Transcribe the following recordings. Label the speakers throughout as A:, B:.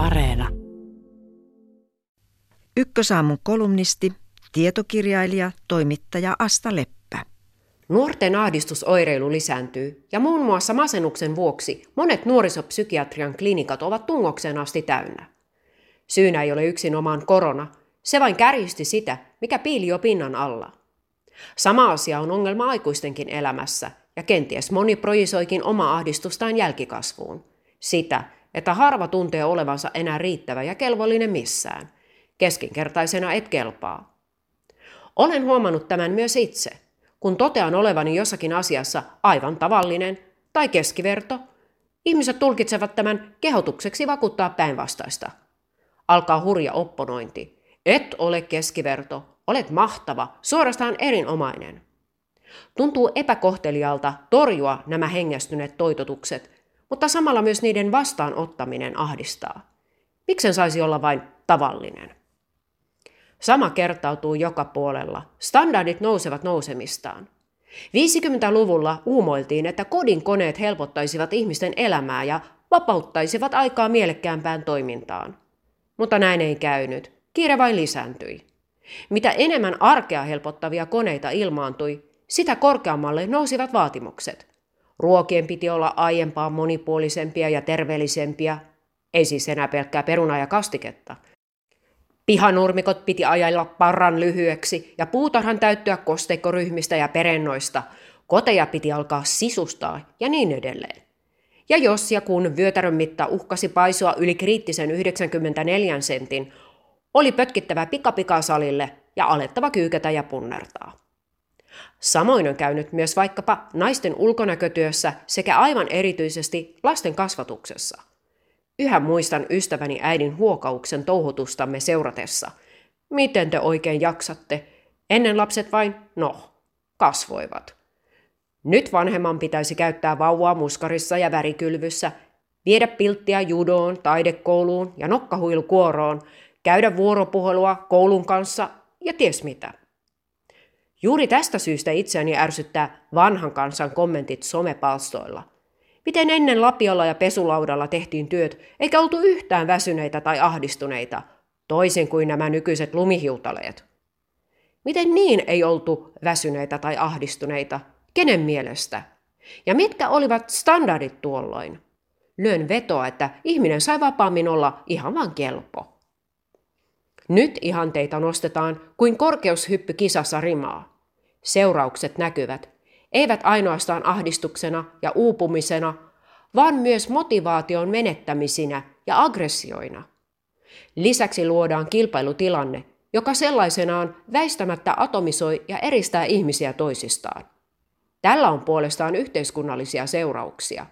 A: Areena.
B: Ykkösaamun kolumnisti, tietokirjailija, toimittaja Asta Leppä.
C: Nuorten ahdistusoireilu lisääntyy ja muun muassa masennuksen vuoksi monet nuorisopsykiatrian klinikat ovat tungokseen asti täynnä. Syynä ei ole yksin omaan korona, se vain kärjisti sitä, mikä piili jo pinnan alla. Sama asia on ongelma aikuistenkin elämässä, ja kenties moni projisoikin oma ahdistustaan jälkikasvuun. Sitä, että harva tuntee olevansa enää riittävä ja kelvollinen missään. Keskinkertaisena et kelpaa. Olen huomannut tämän myös itse, kun totean olevani jossakin asiassa aivan tavallinen tai keskiverto. Ihmiset tulkitsevat tämän kehotukseksi vakuuttaa päinvastaista. Alkaa hurja opponointi. Et ole keskiverto, olet mahtava, suorastaan erinomainen. Tuntuu epäkohtelialta torjua nämä hengästyneet toitotukset, mutta samalla myös niiden vastaanottaminen ahdistaa. Miksen saisi olla vain tavallinen? Sama kertautuu joka puolella. Standardit nousevat nousemistaan. 50-luvulla uumoiltiin, että kodin koneet helpottaisivat ihmisten elämää ja vapauttaisivat aikaa mielekkäämpään toimintaan. Mutta näin ei käynyt. Kiire vain lisääntyi. Mitä enemmän arkea helpottavia koneita ilmaantui, sitä korkeammalle nousivat vaatimukset. Ruokien piti olla aiempaa monipuolisempia ja terveellisempiä, ei siis enää pelkkää perunaa ja kastiketta. Pihanurmikot piti ajalla parran lyhyeksi ja puutarhan täyttyä kosteikkoryhmistä ja perennoista. Koteja piti alkaa sisustaa ja niin edelleen. Ja jos ja kun vyötärön mitta uhkasi paisua yli kriittisen 94 sentin, oli pötkittävä pikapikasalille ja alettava kyykätä ja punnertaa. Samoin on käynyt myös vaikkapa naisten ulkonäkötyössä sekä aivan erityisesti lasten kasvatuksessa. Yhä muistan ystäväni äidin huokauksen touhutustamme seuratessa. Miten te oikein jaksatte? Ennen lapset vain, no, kasvoivat. Nyt vanhemman pitäisi käyttää vauvaa muskarissa ja värikylvyssä, viedä pilttiä judoon, taidekouluun ja nokkahuilukuoroon, käydä vuoropuhelua koulun kanssa ja ties mitä. Juuri tästä syystä itseäni ärsyttää vanhan kansan kommentit somepalstoilla. Miten ennen lapiolla ja pesulaudalla tehtiin työt, eikä oltu yhtään väsyneitä tai ahdistuneita, toisin kuin nämä nykyiset lumihiutaleet. Miten niin ei oltu väsyneitä tai ahdistuneita? Kenen mielestä? Ja mitkä olivat standardit tuolloin? Lyön vetoa, että ihminen sai vapaammin olla ihan vain kelpo. Nyt ihanteita nostetaan kuin korkeushyppy kisassa rimaa. Seuraukset näkyvät, eivät ainoastaan ahdistuksena ja uupumisena, vaan myös motivaation menettämisinä ja aggressioina. Lisäksi luodaan kilpailutilanne, joka sellaisenaan väistämättä atomisoi ja eristää ihmisiä toisistaan. Tällä on puolestaan yhteiskunnallisia seurauksia.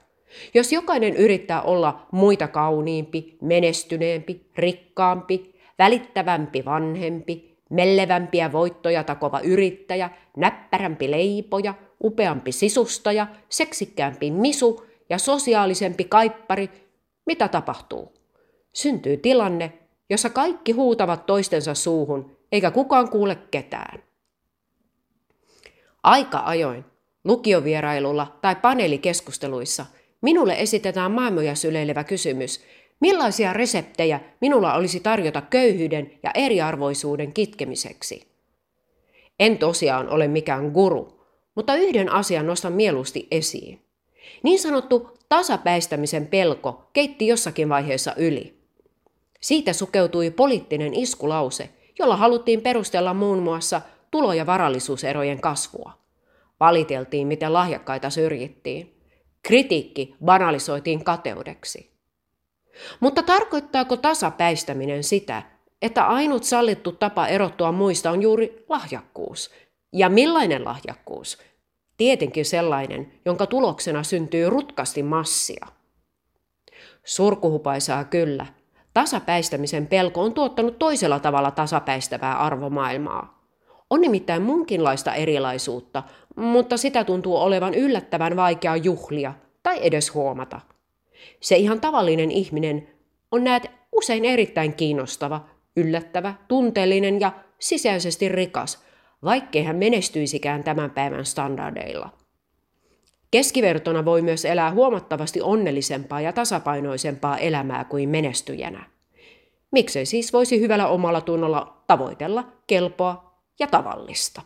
C: Jos jokainen yrittää olla muita kauniimpi, menestyneempi, rikkaampi, välittävämpi vanhempi, mellevämpiä voittoja takova yrittäjä, näppärämpi leipoja, upeampi sisustaja, seksikkäämpi misu ja sosiaalisempi kaippari, mitä tapahtuu? Syntyy tilanne, jossa kaikki huutavat toistensa suuhun, eikä kukaan kuule ketään. Aika ajoin, lukiovierailulla tai paneelikeskusteluissa, minulle esitetään maailmoja syleilevä kysymys, Millaisia reseptejä minulla olisi tarjota köyhyyden ja eriarvoisuuden kitkemiseksi? En tosiaan ole mikään guru, mutta yhden asian nostan mieluusti esiin. Niin sanottu tasapäistämisen pelko keitti jossakin vaiheessa yli. Siitä sukeutui poliittinen iskulause, jolla haluttiin perustella muun muassa tulo- ja varallisuuserojen kasvua. Valiteltiin, miten lahjakkaita syrjittiin. Kritiikki banalisoitiin kateudeksi. Mutta tarkoittaako tasapäistäminen sitä, että ainut sallittu tapa erottua muista on juuri lahjakkuus? Ja millainen lahjakkuus? Tietenkin sellainen, jonka tuloksena syntyy rutkasti massia. Surkuhupaisaa kyllä. Tasapäistämisen pelko on tuottanut toisella tavalla tasapäistävää arvomaailmaa. On nimittäin munkinlaista erilaisuutta, mutta sitä tuntuu olevan yllättävän vaikea juhlia tai edes huomata. Se ihan tavallinen ihminen on näet usein erittäin kiinnostava, yllättävä, tunteellinen ja sisäisesti rikas, vaikkei hän menestyisikään tämän päivän standardeilla. Keskivertona voi myös elää huomattavasti onnellisempaa ja tasapainoisempaa elämää kuin menestyjänä. Miksei siis voisi hyvällä omalla tunnolla tavoitella kelpoa ja tavallista?